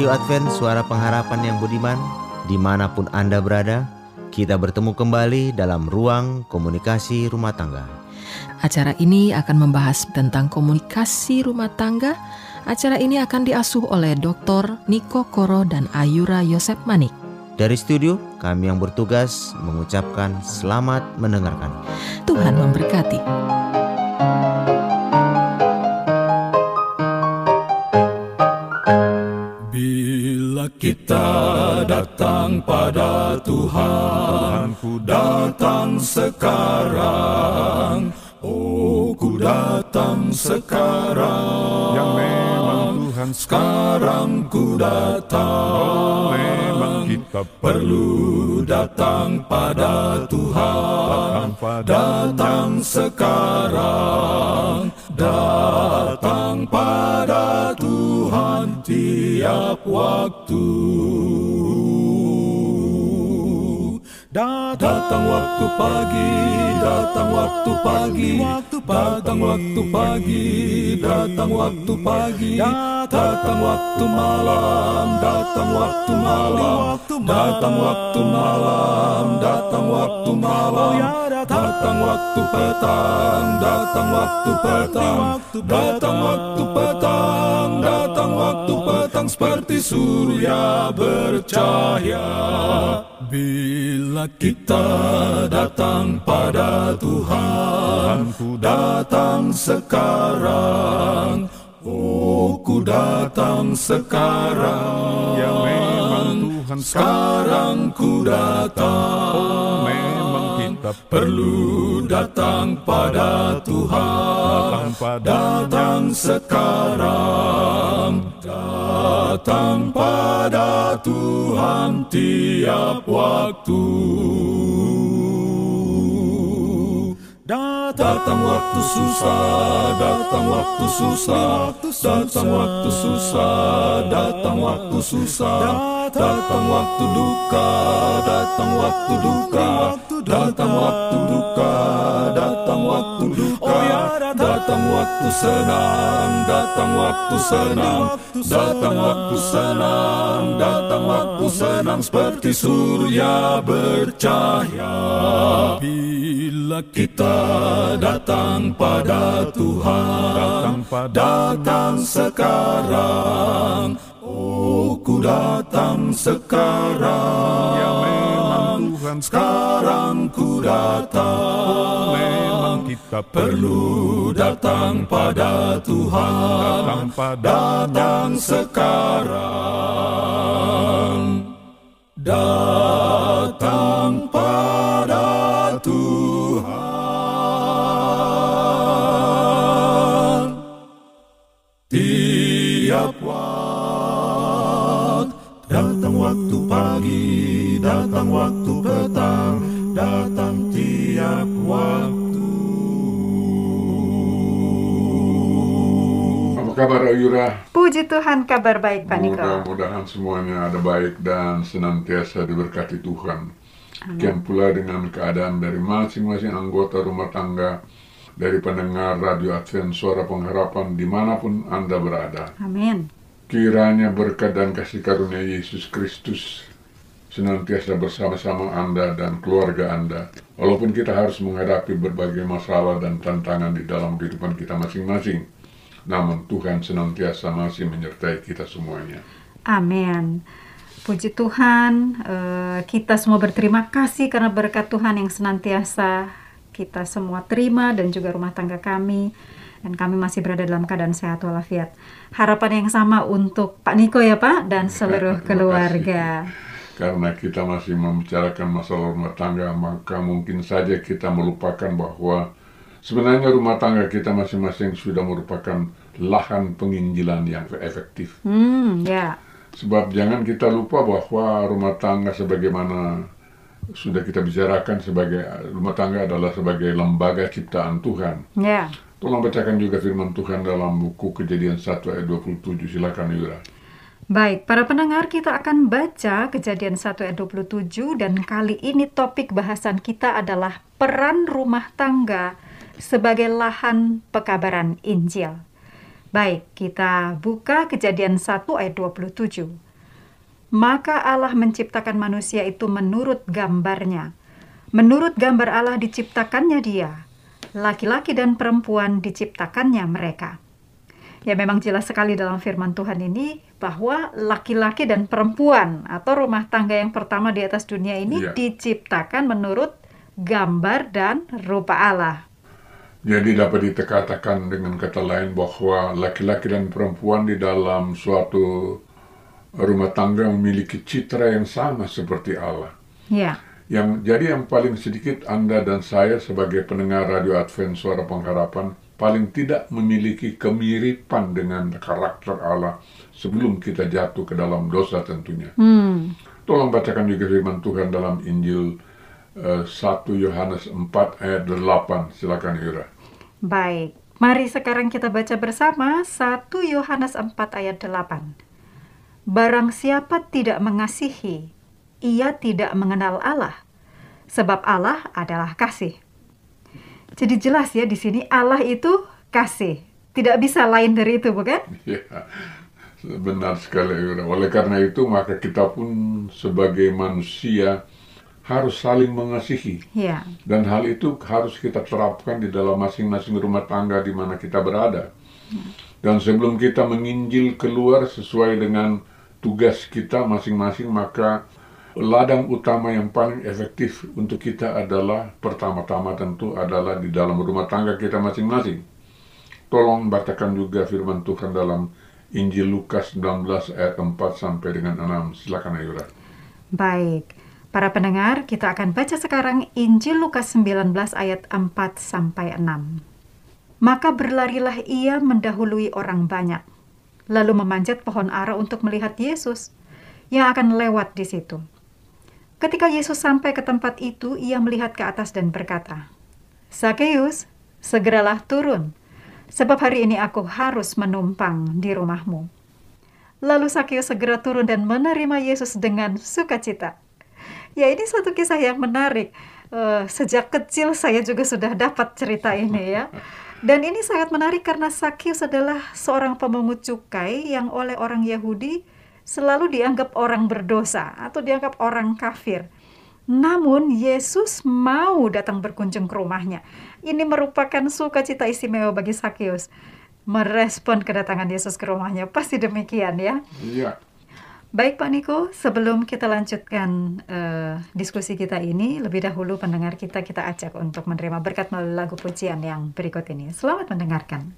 Radio Advent Suara Pengharapan yang budiman Di mana pun Anda berada Kita bertemu kembali dalam ruang komunikasi rumah tangga Acara ini akan membahas tentang komunikasi rumah tangga Acara ini akan diasuh oleh Dr. Niko Koro dan Ayura Yosep Manik dari studio, kami yang bertugas mengucapkan selamat mendengarkan. Tuhan memberkati. Datang pada Tuhan, ku datang sekarang. Oh, ku datang sekarang. Yang Tuhan sekarang ku datang. Oh, memang kita perlu datang pada Tuhan. Datang sekarang. Datang pada Tuhan tiap waktu. Datang waktu pagi, datang waktu pagi, datang waktu pagi, datang waktu pagi, datang waktu malam, datang waktu malam, datang waktu malam, datang waktu malam, datang. Waktu petang, datang waktu petang, datang waktu petang, datang waktu petang seperti surya bercahaya. Bila kita datang pada Tuhan, ku datang sekarang. Oh, ku datang sekarang. Memang Tuhan sekarang ku datang. Perlu datang pada Tuhan. Datang sekarang. Datang pada Tuhan tiap waktu. Datang waktu susah, datang waktu susah, datang waktu susah, datang waktu susah, datang waktu duka, datang waktu duka, datang waktu duka, datang waktu duka, datang waktu senang, datang waktu senang, datang waktu senang, datang waktu senang seperti surya bercahaya. Bila kita datang pada Tuhan, datang, pada datang sekarang. Oh, ku datang sekarang. Ya memang Tuhan sekarang ku datang. Oh, memang kita perlu datang pada Tuhan. Datang, pada datang sekarang. Datang pada Tuhan. Tiap waktu datang waktu pagi, datang waktu petang, datang tiap waktu. Apa kabar Ayura? Puji Tuhan kabar baik Pak Niko. Mudah-mudahan semuanya ada baik dan senantiasa diberkati Tuhan. Demikian pula dengan keadaan dari masing-masing anggota rumah tangga, dari pendengar Radio Advent Suara Pengharapan di mana pun Anda berada. Amin. Kiranya berkat dan kasih karunia Yesus Kristus senantiasa bersama-sama Anda dan keluarga Anda. Walaupun kita harus menghadapi berbagai masalah dan tantangan di dalam kehidupan kita masing-masing, namun Tuhan senantiasa masih menyertai kita semuanya. Amin. Puji Tuhan, eh, kita semua berterima kasih karena berkat Tuhan yang senantiasa kita semua terima dan juga rumah tangga kami dan kami masih berada dalam keadaan sehat walafiat. Harapan yang sama untuk Pak Niko ya Pak dan seluruh keluarga. Karena kita masih membicarakan masalah rumah tangga, maka mungkin saja kita melupakan bahwa sebenarnya rumah tangga kita masing-masing sudah merupakan lahan penginjilan yang efektif. Hmm, ya. Sebab jangan kita lupa bahwa rumah tangga sebagaimana sudah kita bicarakan sebagai rumah tangga adalah sebagai lembaga ciptaan Tuhan. Ya. Tolong bacakan juga firman Tuhan dalam buku Kejadian 1 ayat 27. Silakan Yura. Baik, para pendengar kita akan baca Kejadian 1 ayat 27 dan kali ini topik bahasan kita adalah peran rumah tangga sebagai lahan pekabaran Injil. Baik, kita buka Kejadian 1 ayat 27. Maka Allah menciptakan manusia itu menurut gambarnya. Menurut gambar Allah diciptakannya dia. Laki-laki dan perempuan diciptakannya mereka. Ya memang jelas sekali dalam firman Tuhan ini bahwa laki-laki dan perempuan atau rumah tangga yang pertama di atas dunia ini Iya. diciptakan menurut gambar dan rupa Allah. Jadi dapat dikatakan dengan kata lain bahwa laki-laki dan perempuan di dalam suatu rumah tangga memiliki citra yang sama seperti Allah. Ya, Yang jadi yang paling sedikit Anda dan saya sebagai pendengar Radio Advent Suara Pengharapan paling tidak memiliki kemiripan dengan karakter Allah sebelum kita jatuh ke dalam dosa tentunya. hmm, Tolong bacakan juga firman Tuhan dalam Injil 1 Yohanes 4 ayat 8. Silakan Yura. baik. Mari sekarang kita baca bersama 1 Yohanes 4 ayat 8. Barang siapa tidak mengasihi, ia tidak mengenal Allah, sebab Allah adalah kasih. Jadi jelas ya di sini Allah itu kasih. Tidak bisa lain dari itu, bukan? Ya, benar sekali Yura. Oleh karena itu maka kita pun sebagai manusia harus saling mengasihi. Ya, Dan hal itu harus kita terapkan di dalam masing-masing rumah tangga di mana kita berada. Dan sebelum kita menginjil keluar sesuai dengan tugas kita masing-masing, maka ladang utama yang paling efektif untuk kita adalah pertama-tama tentu adalah di dalam rumah tangga kita masing-masing. Tolong bacakan juga firman Tuhan dalam Injil Lukas 19 ayat 4 sampai dengan 6. Silakan Ayura. baik. Para pendengar, kita akan baca sekarang Injil Lukas 19 ayat 4 sampai 6. Maka berlarilah ia mendahului orang banyak, lalu memanjat pohon ara untuk melihat Yesus yang akan lewat di situ. Ketika Yesus sampai ke tempat itu, ia melihat ke atas dan berkata, Sakeus, segeralah turun, sebab hari ini aku harus menumpang di rumahmu. Lalu Sakeus segera turun dan menerima Yesus dengan sukacita. Ya ini suatu kisah yang menarik. Eh, sejak kecil saya juga sudah dapat cerita ini ya. Dan ini sangat menarik karena Sakeus adalah seorang pemungut cukai yang oleh orang Yahudi selalu dianggap orang berdosa atau dianggap orang kafir. Namun Yesus mau datang berkunjung ke rumahnya. Ini merupakan sukacita istimewa bagi Sakeus. Merespon kedatangan Yesus ke rumahnya. Pasti demikian ya. Iya. Baik Pak Niko, sebelum kita lanjutkan eh, diskusi kita ini, lebih dahulu pendengar kita kita ajak untuk menerima berkat melalui lagu pujian yang berikut ini. Selamat mendengarkan.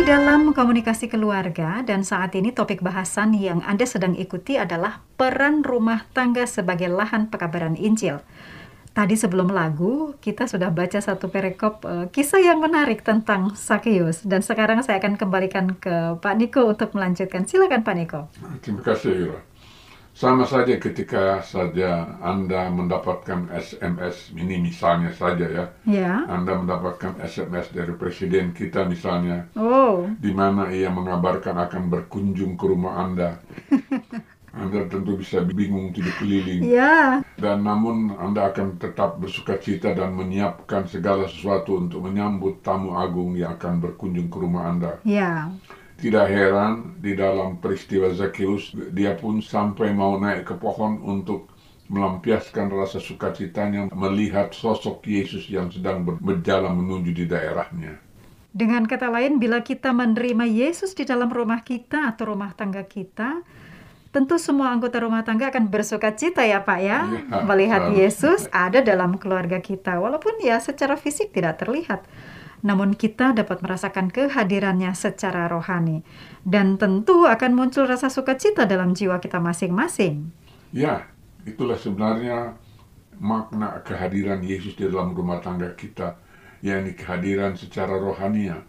Kembali dalam komunikasi keluarga dan saat ini topik bahasan yang Anda sedang ikuti adalah peran rumah tangga sebagai lahan pekabaran Injil. Tadi sebelum lagu kita sudah baca satu perikop eh, kisah yang menarik tentang Sakeus dan sekarang saya akan kembalikan ke Pak Niko untuk melanjutkan. Silakan Pak Niko. Terima kasih, Ira. Sama saja ketika saja Anda mendapatkan SMS, ini misalnya saja ya, Ya. Anda mendapatkan SMS dari Presiden kita misalnya, Oh, di mana ia mengabarkan akan berkunjung ke rumah Anda. Anda tentu bisa bingung tujuh keliling. ya. Dan namun Anda akan tetap bersuka cita dan menyiapkan segala sesuatu untuk menyambut tamu agung yang akan berkunjung ke rumah Anda. Ya. Tidak heran di dalam peristiwa Zakheus, dia pun sampai mau naik ke pohon untuk melampiaskan rasa sukacitanya melihat sosok Yesus yang sedang ber- berjalan menuju di daerahnya. Dengan kata lain, bila kita menerima Yesus di dalam rumah kita atau rumah tangga kita, tentu semua anggota rumah tangga akan bersuka cita ya Pak ya, Iya, melihat. Yesus ada dalam keluarga kita, walaupun ya secara fisik tidak terlihat. Namun kita dapat merasakan kehadirannya secara rohani. Dan tentu akan muncul rasa sukacita dalam jiwa kita masing-masing. Ya, itulah sebenarnya makna kehadiran Yesus di dalam rumah tangga kita, yakni kehadiran secara rohania.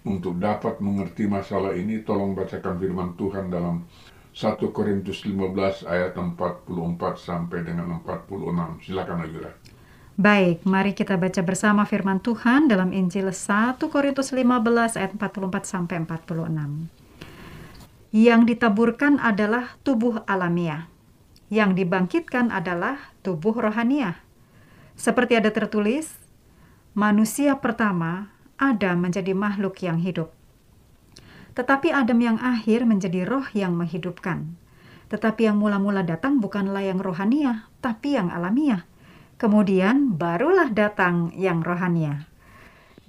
Untuk dapat mengerti masalah ini, tolong bacakan firman Tuhan dalam 1 Korintus 15 ayat 44 sampai dengan 46. Silakan Ayura. Baik, mari kita baca bersama firman Tuhan dalam Injil 1 Korintus 15 ayat 44 sampai 46. Yang ditaburkan adalah tubuh alamiah. Yang dibangkitkan adalah tubuh rohaniah. Seperti ada tertulis, manusia pertama Adam menjadi makhluk yang hidup. Tetapi Adam yang akhir menjadi roh yang menghidupkan. Tetapi yang mula-mula datang bukanlah yang rohaniah, tapi yang alamiah. Kemudian barulah datang yang rohania.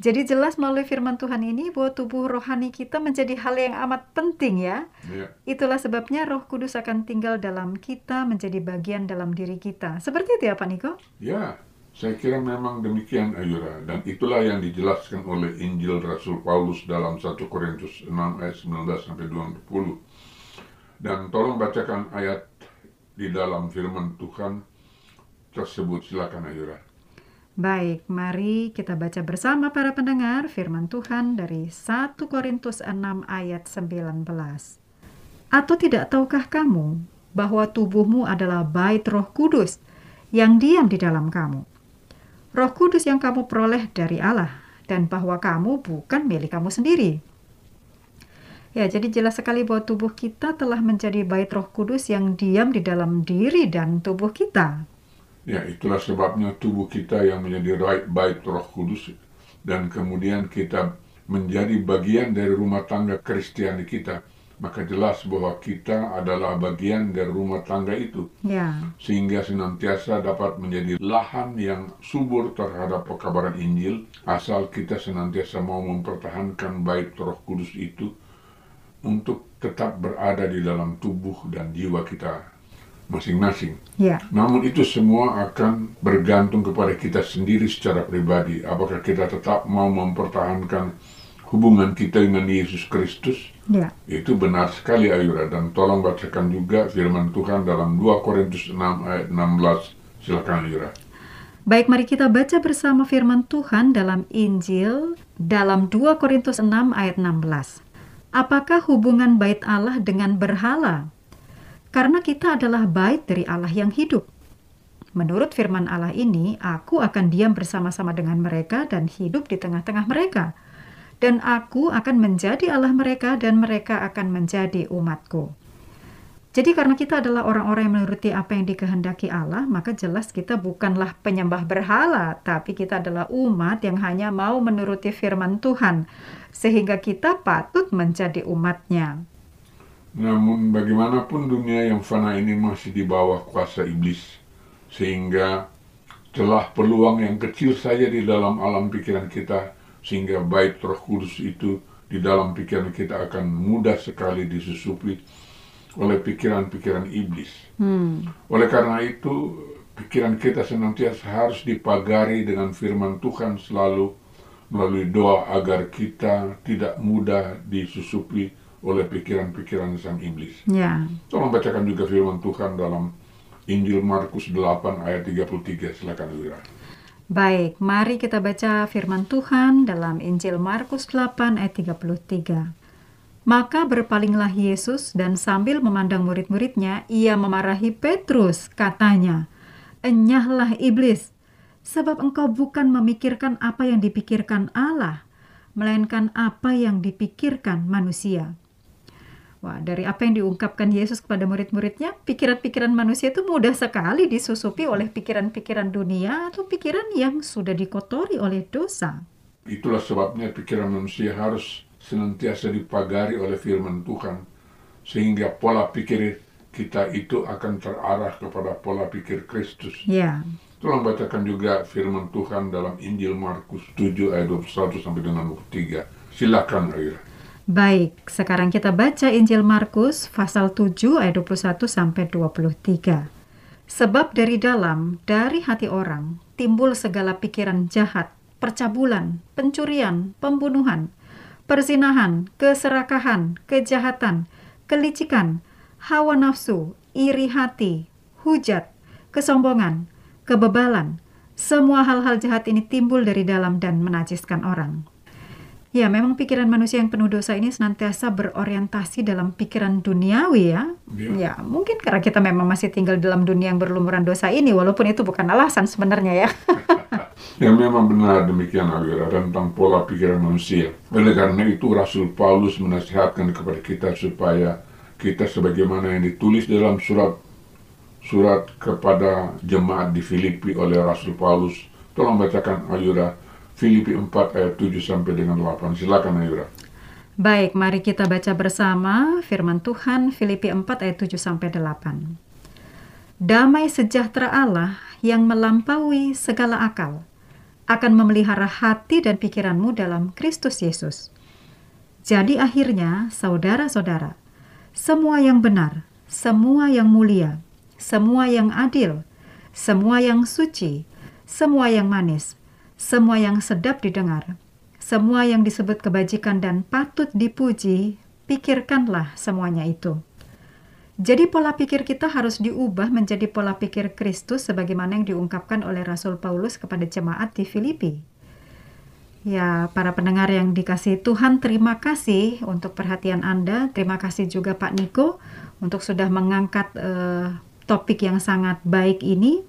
Jadi jelas melalui firman Tuhan ini bahwa tubuh rohani kita menjadi hal yang amat penting ya. Ya, Itulah sebabnya Roh Kudus akan tinggal dalam kita menjadi bagian dalam diri kita. Seperti itu ya Pak Niko? ya, saya kira memang demikian Ayura. Dan itulah yang dijelaskan oleh Injil Rasul Paulus dalam 1 Korintus 6 ayat 19 sampai 20. Dan tolong bacakan ayat di dalam firman Tuhan tersebut. Silakan Ayura. Baik, mari kita baca bersama para pendengar firman Tuhan dari 1 Korintus 6 ayat 19. Atau tidak tahukah kamu bahwa tubuhmu adalah bait roh kudus yang diam di dalam kamu? Roh kudus yang kamu peroleh dari Allah dan bahwa kamu bukan milik kamu sendiri. Ya, jadi jelas sekali bahwa tubuh kita telah menjadi bait roh kudus yang diam di dalam diri dan tubuh kita. Ya, itulah sebabnya tubuh kita yang menjadi bait, bait roh kudus dan kemudian kita menjadi bagian dari rumah tangga Kristiani kita. Maka jelas bahwa kita adalah bagian dari rumah tangga itu. Ya. sehingga senantiasa dapat menjadi lahan yang subur terhadap pekabaran Injil asal kita senantiasa mau mempertahankan baik Roh Kudus itu untuk tetap berada di dalam tubuh dan jiwa kita masing-masing. Ya. Namun itu semua akan bergantung kepada kita sendiri secara pribadi. Apakah kita tetap mau mempertahankan hubungan kita dengan Yesus Kristus Ya. itu benar sekali Ayura dan tolong bacakan juga firman Tuhan dalam 2 Korintus 6 ayat 16. Silakan Ayura. Baik, mari kita baca bersama firman Tuhan dalam Injil dalam 2 Korintus 6 ayat 16. Apakah hubungan bait Allah dengan berhala? Karena kita adalah bait dari Allah yang hidup. Menurut firman Allah ini, aku akan diam bersama-sama dengan mereka dan hidup di tengah-tengah mereka. Dan aku akan menjadi Allah mereka dan mereka akan menjadi umatku. Jadi karena kita adalah orang-orang yang menuruti apa yang dikehendaki Allah, maka jelas kita bukanlah penyembah berhala, tapi kita adalah umat yang hanya mau menuruti firman Tuhan, sehingga kita patut menjadi umatnya. Namun bagaimanapun dunia yang fana ini masih di bawah kuasa iblis, sehingga celah peluang yang kecil saja di dalam alam pikiran kita, sehingga baik roh kudus itu di dalam pikiran kita akan mudah sekali disusupi oleh pikiran-pikiran iblis. Oleh karena itu, pikiran kita senantiasa harus dipagari dengan firman Tuhan selalu melalui doa agar kita tidak mudah disusupi oleh pikiran-pikiran sang iblis. Ya. Tolong bacakan juga firman Tuhan dalam Injil Markus 8 ayat 33. Silakan Wira. Baik, mari kita baca firman Tuhan dalam Injil Markus 8 ayat 33. Maka berpalinglah Yesus dan sambil memandang murid-muridnya, ia memarahi Petrus, katanya, Enyahlah iblis, sebab engkau bukan memikirkan apa yang dipikirkan Allah, melainkan apa yang dipikirkan manusia. Wah, dari apa yang diungkapkan Yesus kepada murid-muridnya, pikiran-pikiran manusia itu mudah sekali disusupi oleh pikiran-pikiran dunia atau pikiran yang sudah dikotori oleh dosa. Itulah sebabnya pikiran manusia harus senantiasa dipagari oleh firman Tuhan. Sehingga pola pikir kita itu akan terarah kepada pola pikir Kristus. Ya, Tolong bacakan juga firman Tuhan dalam Injil Markus 7 ayat 21 sampai dengan 23. Silakan Aira. Baik. Sekarang kita baca Injil Markus pasal 7 ayat 21 sampai 23. Sebab dari dalam, dari hati orang, timbul segala pikiran jahat, percabulan, pencurian, pembunuhan, perzinahan, keserakahan, kejahatan, kelicikan, hawa nafsu, iri hati, hujat, kesombongan, kebebalan. Semua hal-hal jahat ini timbul dari dalam dan menajiskan orang. Ya, memang pikiran manusia yang penuh dosa ini senantiasa berorientasi dalam pikiran duniawi ya. Iya. Ya, mungkin karena kita memang masih tinggal dalam dunia yang berlumuran dosa ini, walaupun itu bukan alasan sebenarnya ya. Ya memang benar demikian Awira tentang pola pikiran manusia. Oleh karena itu Rasul Paulus menasihatkan kepada kita supaya kita sebagaimana yang ditulis dalam surat surat kepada jemaat di Filipi oleh Rasul Paulus. Tolong bacakan Ayura Filipi 4 ayat 7 sampai dengan 8. Silakan Ayura. Baik, mari kita baca bersama firman Tuhan Filipi 4 ayat 7 sampai 8. Damai sejahtera Allah yang melampaui segala akal akan memelihara hati dan pikiranmu dalam Kristus Yesus. Jadi akhirnya, saudara-saudara, semua yang benar, semua yang mulia, semua yang adil, semua yang suci, semua yang manis, semua yang sedap didengar, semua yang disebut kebajikan dan patut dipuji, pikirkanlah semuanya itu. Jadi pola pikir kita harus diubah menjadi pola pikir Kristus sebagaimana yang diungkapkan oleh Rasul Paulus kepada jemaat di Filipi. Ya, para pendengar yang dikasih Tuhan, terima kasih untuk perhatian Anda. Terima kasih juga Pak Niko untuk sudah mengangkat eh, topik yang sangat baik ini.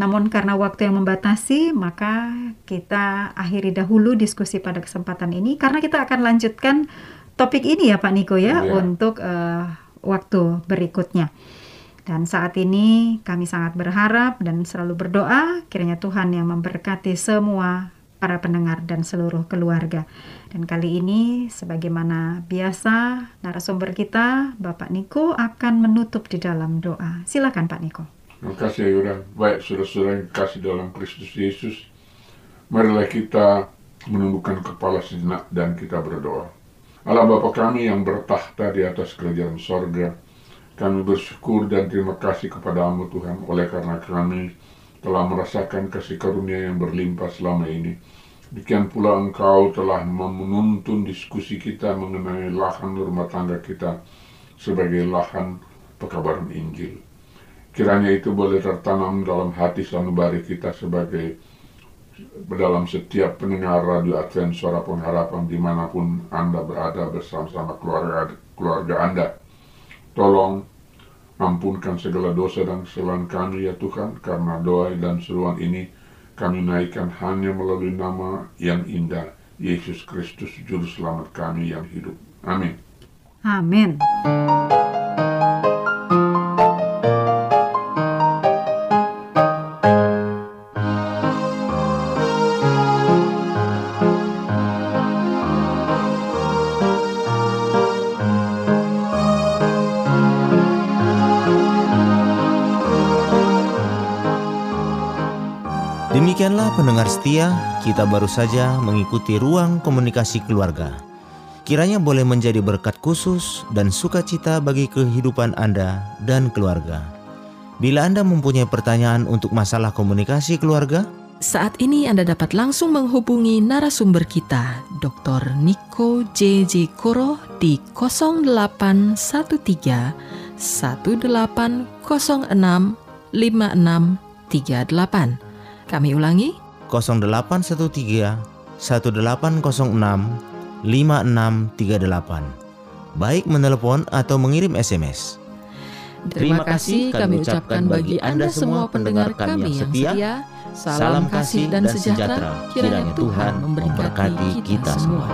Namun karena waktu yang membatasi, maka kita akhiri dahulu diskusi pada kesempatan ini karena kita akan lanjutkan topik ini ya Pak Niko ya Iya. untuk eh, waktu berikutnya. Dan saat ini kami sangat berharap dan selalu berdoa kiranya Tuhan yang memberkati semua para pendengar dan seluruh keluarga. Dan kali ini sebagaimana biasa narasumber kita Bapak Niko akan menutup di dalam doa. Silakan Pak Niko. Terima kasih Ayura. Baik saudara-saudara yang kasih dalam Kristus Yesus. Marilah kita menundukkan kepala sejenak dan kita berdoa. Allah Bapa kami yang bertahta di atas kerajaan sorga, kami bersyukur dan terima kasih kepadamu Tuhan oleh karena kami telah merasakan kasih karunia yang berlimpah selama ini. Demikian pula Engkau telah menuntun diskusi kita mengenai lahan rumah tangga kita sebagai lahan pekabaran Injil. Kiranya itu boleh tertanam dalam hati sanubari kita sebagai dalam setiap pendengar radio Advent Suara Pengharapan di mana pun Anda berada bersama-sama keluarga, keluarga Anda. Tolong ampunkan segala dosa dan kesalahan kami ya Tuhan, karena doa dan seruan ini kami naikkan hanya melalui nama yang indah, Yesus Kristus Juru Selamat kami yang hidup. Amin. Amin. Demikianlah pendengar setia, kita baru saja mengikuti ruang komunikasi keluarga. Kiranya boleh menjadi berkat khusus dan sukacita bagi kehidupan Anda dan keluarga. Bila Anda mempunyai pertanyaan untuk masalah komunikasi keluarga, saat ini Anda dapat langsung menghubungi narasumber kita, Dr. Niko JJ Koro di 0813 1806 5638. Kami ulangi 0813 1806 5638 baik menelepon atau mengirim SMS. Terima kasih kami ucapkan bagi Anda semua pendengar kami yang setia. Salam kasih dan sejahtera kiranya Tuhan memberkati kita semua.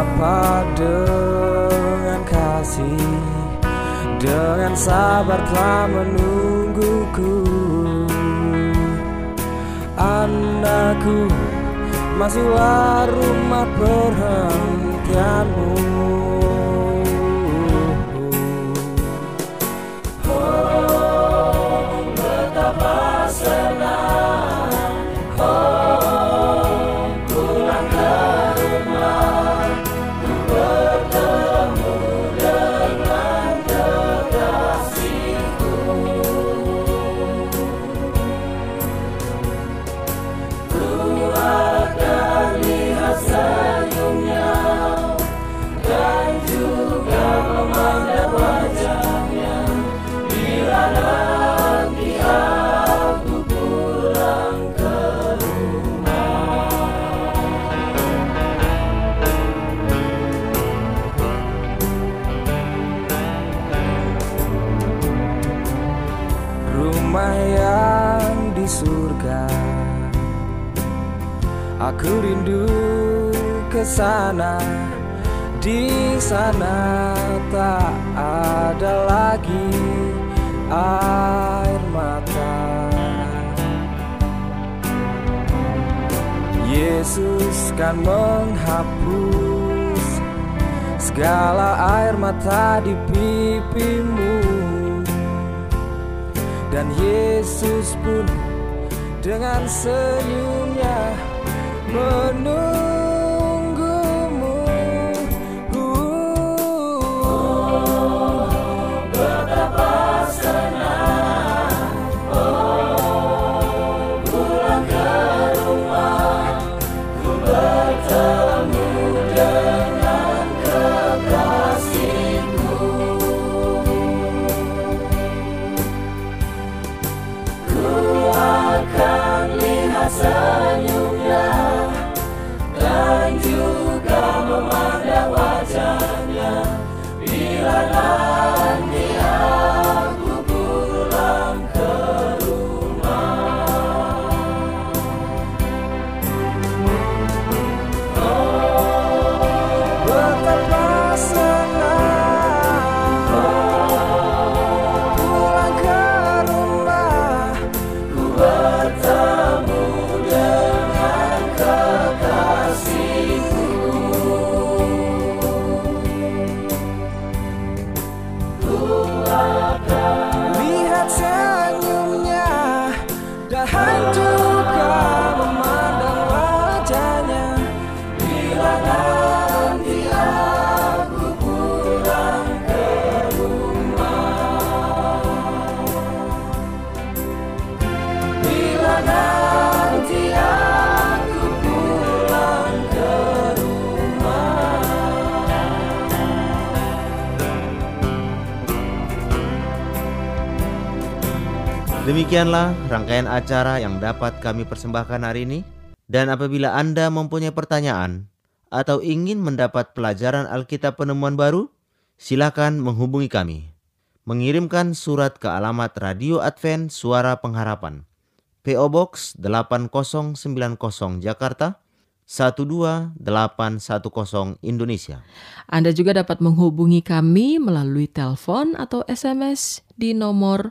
disapa dengan kasih? Dengan sabar telah menungguku. Anakku masihlah rumah perhentianmu sana. Di sana tak ada lagi air mata. Yesus kan menghapus segala air mata di pipimu. Dan Yesus pun dengan senyumnya menunggu Demikianlah rangkaian acara yang dapat kami persembahkan hari ini. Dan apabila Anda mempunyai pertanyaan atau ingin mendapat pelajaran Alkitab penemuan baru, silakan menghubungi kami. Mengirimkan surat ke alamat Radio Advent Suara Pengharapan. PO Box 8090 Jakarta 12810 Indonesia. Anda juga dapat menghubungi kami melalui telepon atau SMS di nomor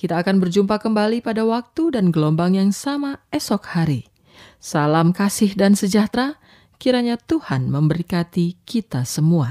Kita akan berjumpa kembali pada waktu dan gelombang yang sama esok hari. Salam kasih dan sejahtera, kiranya Tuhan memberkati kita semua.